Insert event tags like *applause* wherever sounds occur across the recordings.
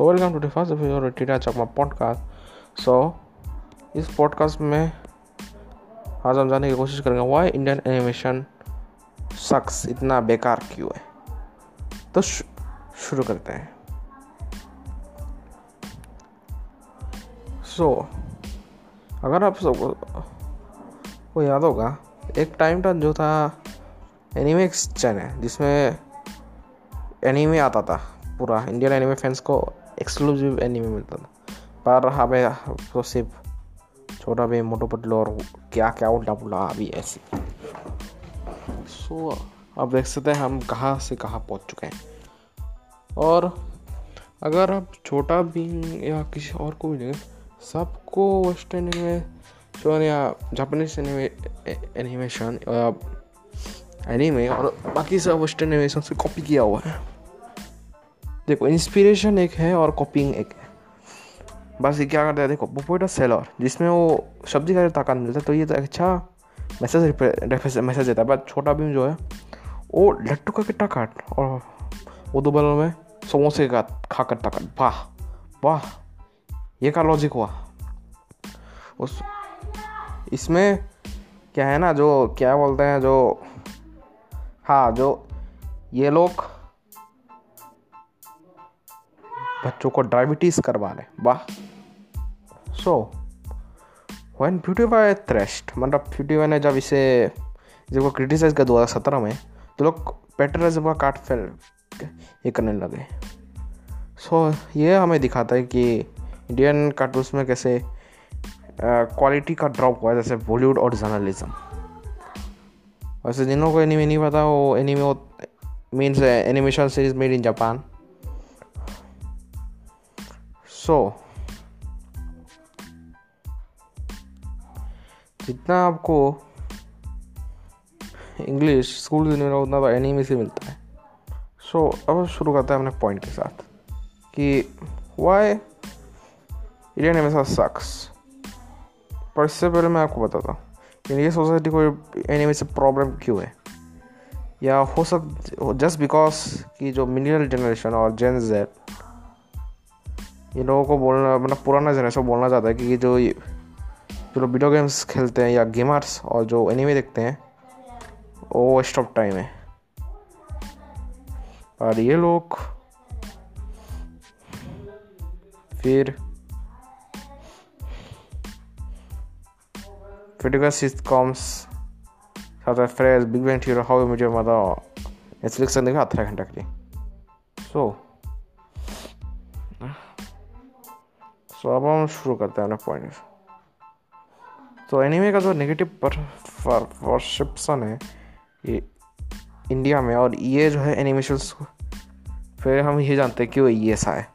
So welcome to episode Tita Chakma podcast so इस podcast में आज हम जानने की कोशिश करेंगे वाई इंडियन एनिमेशन शख्स इतना बेकार क्यों है? तो शुरू करते हैं। सो so, अगर आप सबको को याद होगा एक टाइम था जो था एनिमेक्स चैनल जिसमें एनीमे आता था पूरा इंडियन एनिमे फैंस को एक्सक्लूसिव एनिमे मिलता था। पर हमें तो सिर्फ़ छोटा भी मोटो पटलो और क्या क्या उल्टा पुल्टा अभी ऐसी। सो so, अब देख सकते हैं हम कहाँ से कहाँ पहुँच चुके हैं। और अगर आप छोटा भी या किसी और को भी देखें सबको वेस्टर्न एनिमे या जापानीज एनिमे एनिमेशन या एनिमे और बाकी सब वेस्टर्न एनिमेशन से कॉपी किया हुआ है। देखो इंस्पिरेशन एक है और कॉपिंग एक है। बस ये क्या करता है, देखो पोपोटा सेलर जिसमें वो सब्ज़ी का ताकत मिलता है तो ये तो अच्छा मैसेज मैसेज देता है। बट छोटा भीम जो है, वो लट्टू का किट्टा काट, और वो दो बलों में समोसे का खा कर ताकत वाह वाह, ये का लॉजिक हुआ? उस, इसमें क्या है ना, जो, क्या बोलते हैं, जो हाँ जो ये लोग बच्चों को डायबिटीज़ करवा लें वाह। So when one beautify thrust मतलब ब्यूटीफाई ने जब इसे जब वो क्रिटिसाइज किया दो हज़ार सत्रह में तो लोग पेट्रोलिज्म का काट फिर ये करने लगे। सो so, ये हमें दिखाता है कि इंडियन कार्टून्स में कैसे क्वालिटी का ड्रॉप हुआ है जैसे बॉलीवुड और जर्नलिज्म वैसे जिन्हों को एनिमे नहीं पता वो anime means animation series made in Japan so जितना आपको इंग्लिश स्कूल से उतना तो एनीमे से मिलता है। सो so, अब शुरू करते हैं अपने पॉइंट के साथ कि वाई इंडियन हमेशा सक्स पर इससे पहले मैं आपको बताता हूँ इंडियन सोसाइटी को एनिमे से प्रॉब्लम क्यों है? या हो सक जस्ट बिकॉज़ कि जो मिनियल जनरेशन और जेन जेड ये लोगों को बोलना मतलब पुराना जनरेशन बोलना चाहता है कि जो जो लोग वीडियो गेम्स खेलते हैं या गेमर्स और जो एनिमे देखते हैं, वो वेस्ट ऑफ़ टाइम है। और ये लोग फिर फिटिकल सिटकॉम्स साथ fresh big bang theory how मुझे मतलब नेटफ्लिक्स देखा अठारह घंटा के लिए। सो सो अब हम शुरू करते हैं अपने पॉइंट तो एनीमे का जो नेगेटिव परसेप्शन है, ये इंडिया में और ये जो है एनिमेशन फिर हम ये जानते हैं कि वो ये ऐसा है.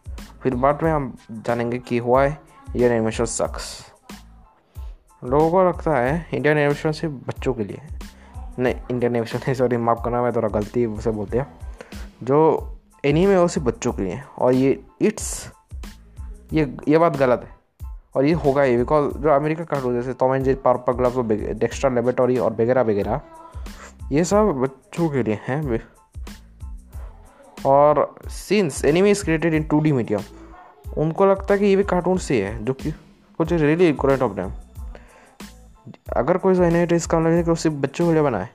फिर बाद में हम जानेंगे कि हुआ है इंडियन एनिमेशन सक्स लोगों को लगता है इंडियन एनिमेशन सिर्फ़ बच्चों के लिए नहीं इंडियन एनिमेशन है सॉरी माफ़ करना, मैं थोड़ा गलती से बोलते हैं जो एनीमे वो सिर्फ़ बच्चों के लिए और ये इट्स ये ये बात गलत है। और ये होगा ही बिकॉज़ जो अमेरिका कार्टून जैसे Tom and Jerry power gloves और डेक्स्ट्रा लेबोरेटरी और वगैरह वगैरह, ये सब बच्चों के लिए हैं और since anime is created in two D medium उनको लगता है कि ये भी कार्टून से है, जो कि कुछ रियली करेक्ट ऑफ़ डैम अगर कोई एनिमेट इसका मतलब कि सिर्फ़ बच्चों के लिए बनाए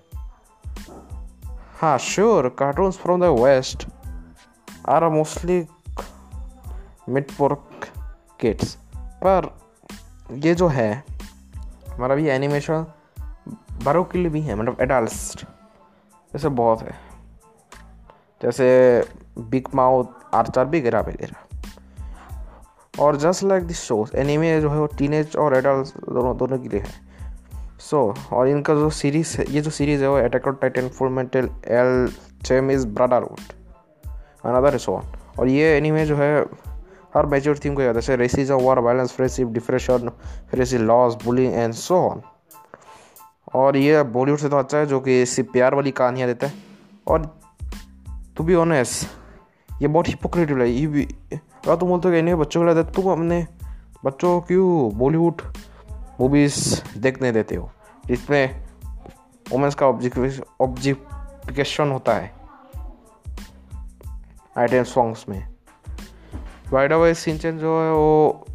हाँ। Sure cartoons from the west are mostly made for kids पर ये जो है मतलब ये एनिमेशन बड़ों के लिए भी है मतलब एडल्ट जैसे बहुत है। जैसे बिग माउथ आर्चर वगैरह वगैरह और just like this shows anime जो है वो टीनेज और एडल्ट दोनों दोनों के लिए है। सो so, और इनका जो सीरीज़ है ये जो सीरीज़ है वो Attack on Titan Fullmetal Alchemist is Brotherhood another is और ये एनिमे जो है हर मेजर थीम को जैसे racism war violence friendship depression friendship loss bullying and so on और ये बॉलीवुड से तो अच्छा है, जो कि सिर्फ़ प्यार वाली कहानियाँ देता है। और टू बी ऑनेस्ट ये बहुत हिपोक्रेटिव है। ये भी अगर तुम बोलते हो कि नहीं, बच्चों को लेते तुम अपने बच्चों क्यों बॉलीवुड मूवीज़ देखने देते हो? जिसमें वुमेंस का ऑब्जिफिकेशन होता है। आइटम सॉन्ग्स में। बाय द वे सिंचन जो है, वो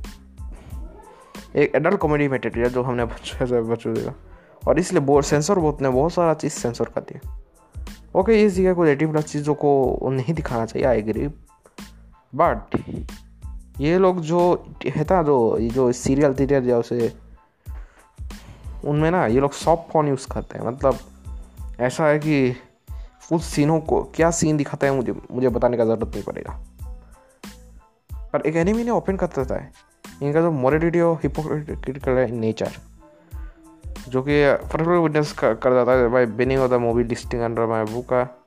एक एडल्ट कॉमेडी मटेरियल जो हमने बच्चों से बच्चों देगा और इसलिए बहुत सेंसर बहुत ने बहुत सारा चीज़ सेंसर कर दिया। ओके इस जगह को एटी प्लस चीज़ों को नहीं दिखाना चाहिए आई एग्री बट ये लोग जो है था, जो ये जो सीरियल तीरियल जैसे उनमें ना ये लोग सॉफ्ट फ़ोन यूज़ करते हैं। मतलब ऐसा है कि उस सीनों को, क्या सीन दिखाता है मुझे मुझे बताने का ज़रूरत नहीं पड़ेगा। पर एक एनिमी ने ओपन कर देता है इनका जो मोरिटी और हिपोक्रिटिकल है नेचर जो कि पर्टिकुलर विटनेस कर जाता है by beginning of the movie listing under my book का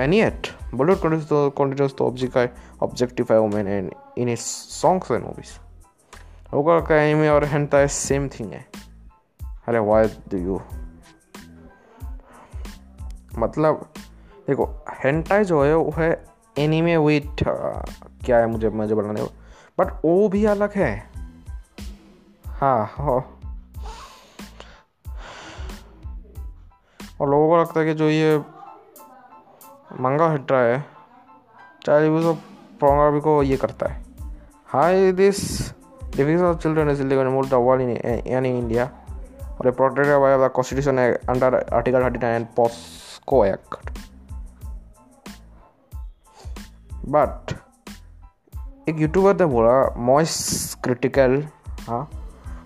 and yet Bollywood continues to objectify objectify women in, in its songs and movies होगा का एनिमे और हेंटा सेम थिंग है। अरे वाई डू यू मतलब देखो हेंटाई जो है वो है एनीमे विथ क्या है मुझे मुझे बनाने को। बट वो भी अलग है। हाँ हो। और लोगों को लगता है कि जो ये मंगा हिट है, चाहे भी सब प्रोग्रामी को ये करता है। High this depiction of children is illegal mole double in in India और protected by the constitution under article thirty nine POCSO act but एक यूट्यूबर ने बोला मॉइस क्रिटिकल हाँ।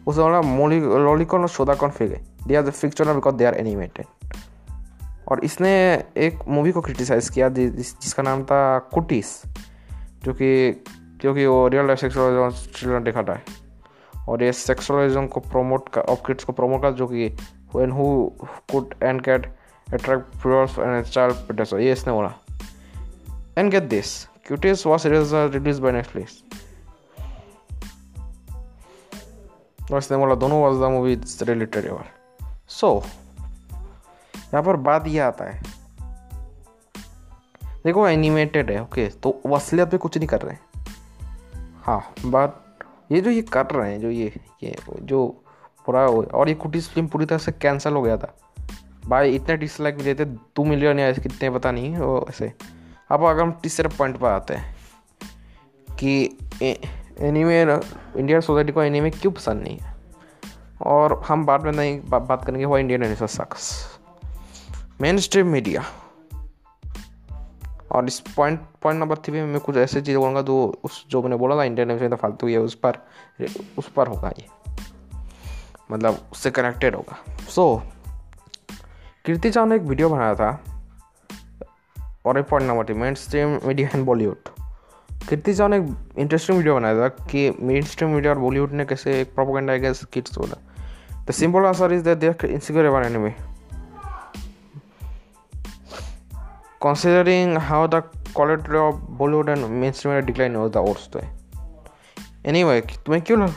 उसने बोला लॉलीकॉन और शोदा कौन फेंके they are the picture because they are animated और इसने एक मूवी को क्रिटिसाइज़ किया जिस, जिसका नाम था कुटीस जो कि क्योंकि वो रियल लाइफ सेक्सुअलिज्म चिल्ड्रन दिखाता है और ये सेक्सुअलिज्म को प्रमोट कर ऑफ़ किड्स को प्रमोट कर जो कि when who could and cat attract pures and child ये इसने बोला। And get this Cuties was released by Netflix. उसने बोला दोनों was the movie related ever so यहाँ पर बात ये आता है। देखो एनिमेटेड है ओके तो वो असलियत पे कुछ नहीं कर रहे हाँ। बट ये जो ये कर रहे हैं, जो ये ये, जो पूरा और ये कुटीज फ़िल्म पूरी तरह से कैंसिल हो गया था। भाई, इतने डिसलाइक मिले थे दो मिलियन या कितने पता नहीं, वो ऐसे। अब अगर हम तीसरे पॉइंट पर आते हैं कि एनीमे इंडियन सोसाइटी को एनीमे क्यों पसंद नहीं है? और हम बाद में नहीं बा, बात करेंगे वो Indian anime sucks mainstream media और इस पॉइंट पॉइंट नंबर थ्री में मैं कुछ ऐसे चीज़ बोलूँगा जो उस जो मैंने बोला था इंडियन एनिमे फालतू ये उस पर उस पर होगा ये। मतलब उससे कनेक्टेड होगा। सो so, कीर्ति चाव ने एक वीडियो बनाया था। और एक पॉइंट नंबर थी mainstream media and Bollywood Kirti एक इंटरेस्टिंग वीडियो बनाया था कि मेन स्ट्रीम मीडिया और बॉलीवुड ने कैसे एक प्रोपोगेंडा गेस किड्स बोला the simple answer is that they are insecure about anime considering how the quality of Bollywood and mainstream media decline was the worst way. Anyway, तुम्हें क्यों लग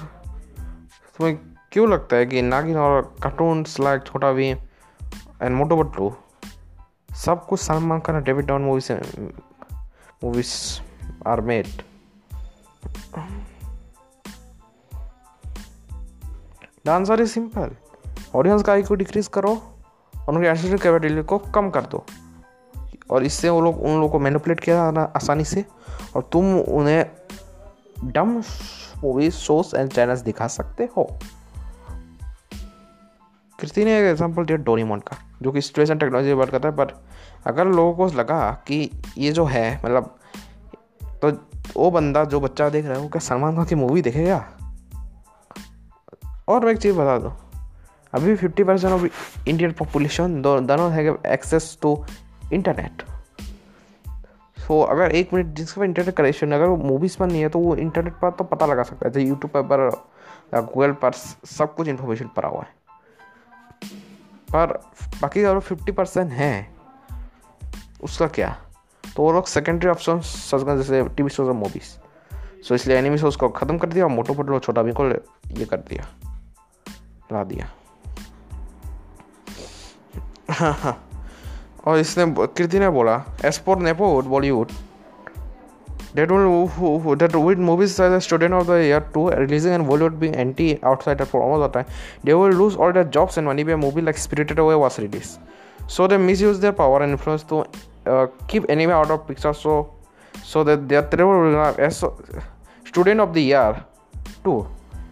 तुम्हें क्यों लगता है कि नागिन और कार्टून्स लाइक छोटा भीम एंड मोटो पतलू सब कुछ Salman Khan David don movie से, movies are made dancer is simple audience का आई को डिक्रीज करो और उनकी एडिटिंग कैपेबिलिटी को कम कर दो। और इससे वो लोग, उन लोगों को मैनिपुलेट किया आसानी से और तुम उन्हें डम मूवी शोज़ एंड चैनल्स दिखा सकते हो। कृति ने एक एग्ज़ाम्पल दिया डोरीमोन का। जो कि सिचुएशन टेक्नोलॉजी वर्क करता है पर अगर लोगों को लगा कि ये जो है मतलब तो वो बंदा जो बच्चा देख रहा है, वो क्या सलमान खान की मूवी देखेगा? और मैं एक चीज़ बता दूँ, अभी भी fifty percent of Indian population दोनों है एक्सेस टू इंटरनेट सो अगर एक मिनट जिसके पास इंटरनेट कनेक्शन अगर वो मूवीज़ पर नहीं है तो वो इंटरनेट पर तो पता लगा सकता है, जैसे यूट्यूब पर गूगल पर, सब कुछ इन्फॉर्मेशन पड़ा हुआ है। पर बाकी अगर फिफ्टी परसेंट है। उसका क्या? तो वो लोग सेकेंडरी ऑप्शन सर्च जैसे टी वी शोज़ और मूवीज़ सो इसलिए एनिमी शोज़ को ख़त्म कर दिया और मोटो पोटो छोटा भी को ये कर दिया। ला दिया। हाँ *laughs* हाँ और इसने कृति ने बोला एसपोर्ट नेपोर्ट Bollywood that will that with movies as a student of the year two releasing and Bollywood being anti outsider for almost the time, they will lose all their jobs and money by a movie like Spirited Away was released. So they misuse their power and influence to uh, keep anime out of picture. So so that their travel as student of the year to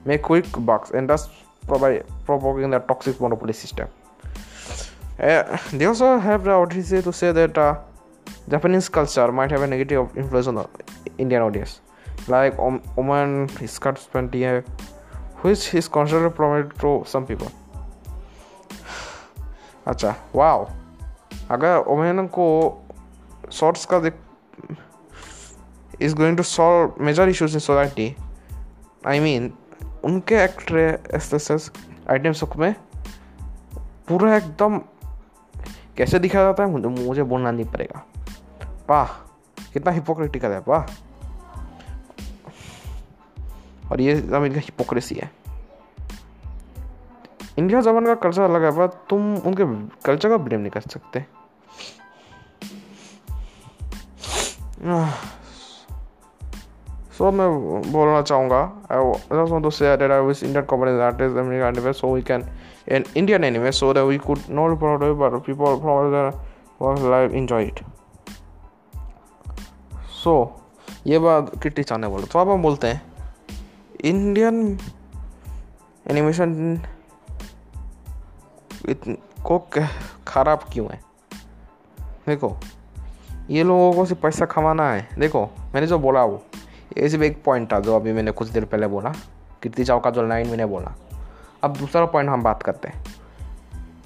make quick bucks and thus provide provoking the toxic monopoly system. Uh, they also have the audacity to say that uh, Japanese culture might have a negative influence on the Indian audience, like um, Oman skirt panty, which is considered prominent to some people. अच्छा wow अगर women को shorts का देख is going to solve major issues in society I mean उनके actress items में पूरा एकदम कैसे दिखाया जाता है मुझे बोलना नहीं पड़ेगा वाह कितना हिपोक्रेटिकल है वाह और ये इनका हिपोक्रेसी है। इंडिया जबान का कल्चर अलग है पर तुम उनके कल्चर का ब्लेम नहीं कर सकते। सो मैं बोलना चाहूँगा Indian companies artist American anime so that we could not produce but people from live enjoy it so ये बात किट्टी चाहने बोले तो अब हम बोलते हैं इंडियन एनिमेशन को खराब क्यों है? देखो, ये लोगों को सिर्फ़ पैसा कमाना है। देखो, मैंने जो बोला वो, ये सिर्फ़ एक पॉइंट था जो अभी मैंने कुछ देर पहले बोला कीर्ति चाव का जो लाइन मैंने बोला। अब दूसरा पॉइंट हम बात करते हैं।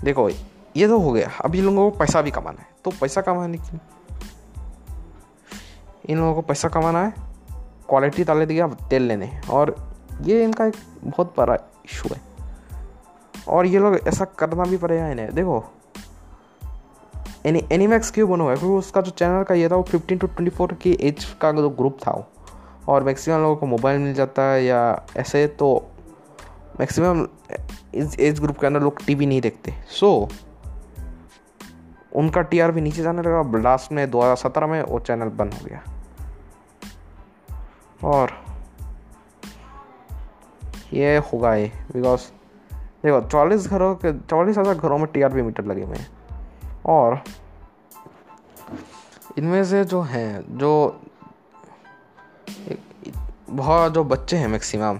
देखो, ये तो हो गया। अब ये लोगों को पैसा भी कमाना है। तो पैसा कमाने की इन लोगों को पैसा कमाना है क्वालिटी डाले दिया तेल लेने। और ये इनका एक बहुत बड़ा इशू है। और ये लोग ऐसा करना भी पड़ेगा इन्हें। देखो एनी एनीमैक्स क्यों बना हुआ है? क्योंकि उसका जो चैनल का ये था वो फिफ्टीन टू ट्वेंटी फोर की एज का जो ग्रुप था वो। और मैक्सिमम लोगों को मोबाइल मिल जाता है या ऐसे तो मैक्सिमम इस एज ग्रुप के अंदर लोग टीवी नहीं देखते। सो so, उनका टीआरपी नीचे जाने लगा लास्ट में 2017 में वो चैनल बंद हो गया। और ये होगा ये बिकॉज़ देखो चालीस घरों के चालीस हज़ार घरों में टीआरपी मीटर लगे हुए हैं। और इनमें से जो हैं जो बहुत जो बच्चे हैं मैक्सिमम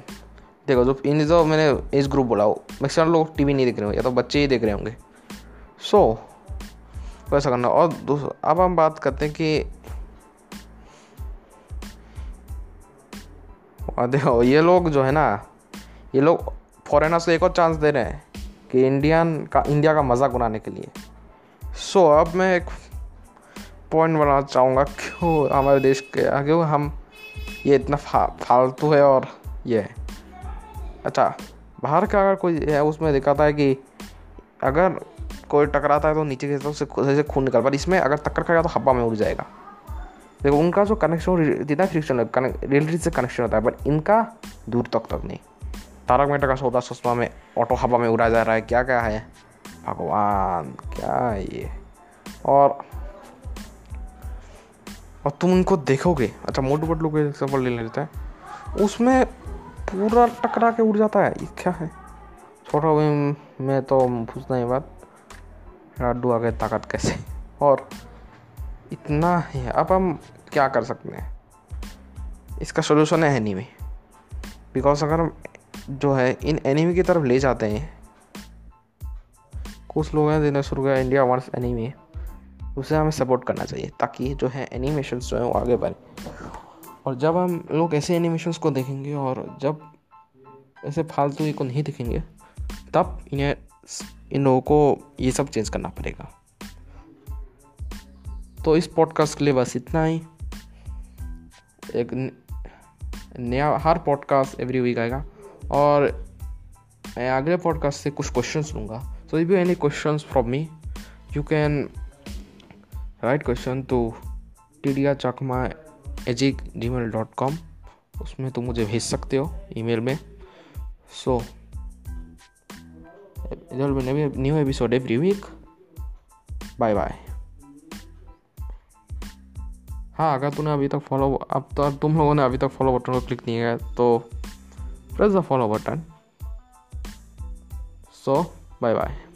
देखो जो इन जो मैंने एज ग्रुप बोला हो मैक्सिमम लोग टीवी नहीं देख रहे होंगे या तो बच्चे ही देख रहे होंगे। सो so, वैसा करना। और अब हम बात करते हैं कि देखो ये लोग जो है ना ये लोग फॉरेनर्स को एक और चांस दे रहे हैं कि इंडियन का इंडिया का मज़ाक उड़ाने के लिए। सो so, अब मैं एक पॉइंट बनाना चाहूँगा क्यों हमारे देश के क्यों हम ये इतना फा, फालतू है और ये। है अच्छा बाहर का अगर कोई है उसमें दिखाता है कि अगर कोई टकराता है तो नीचे की तरफ़ से खून निकल पर इसमें अगर टक्कर खाएगा तो हवा में उड़ जाएगा। देखो, उनका जो कनेक्शन जितना फ्रिक्शन रियलिटी से कनेक्शन होता है बट इनका दूर तक तक नहीं। तारक मेहता का सौदा सस्मा में ऑटो हवा में उड़ाया जा रहा है, क्या क्या है? भगवान, क्या ये? और और तुम उनको देखोगे? अच्छा मोटू पटलू का एग्ज़ाम्पल ले लेते हैं। उसमें पूरा टकरा के उड़ जाता है, ये क्या है? छोटा में तो पूछना ही बात, लाडू आ गए ताकत कैसे? और इतना है, अब हम क्या कर सकते हैं? इसका सोल्यूशन है एनीमे बिकॉज़ अगर हम जो है, इन एनीमे की तरफ़ ले जाते हैं, कुछ लोग हैं जिन्हें शुरू किया इंडिया वर्स एनीमे उसे हमें सपोर्ट करना चाहिए, ताकि जो है एनिमेशन जो है वो आगे बढ़े। और जब हम लोग ऐसे एनिमेशंस को देखेंगे और जब ऐसे फालतू को नहीं देखेंगे, तब इन्हें इन लोगों को ये सब चेंज करना पड़ेगा। तो इस पॉडकास्ट के लिए बस इतना ही। एक नया, हर पॉडकास्ट एवरी वीक आएगा। और मैं अगले पॉडकास्ट से कुछ क्वेश्चन लूँगा। So if you any question from me you can write question to T D R Chakma एजिक ji mail dot com उसमें तुम मुझे भेज सकते हो ईमेल में। So new episode every week bye bye हाँ अगर तूने अभी तक फॉलो अब तो तुम लोगों ने अभी तक फॉलो बटन को क्लिक नहीं किया तो press the follow button so bye bye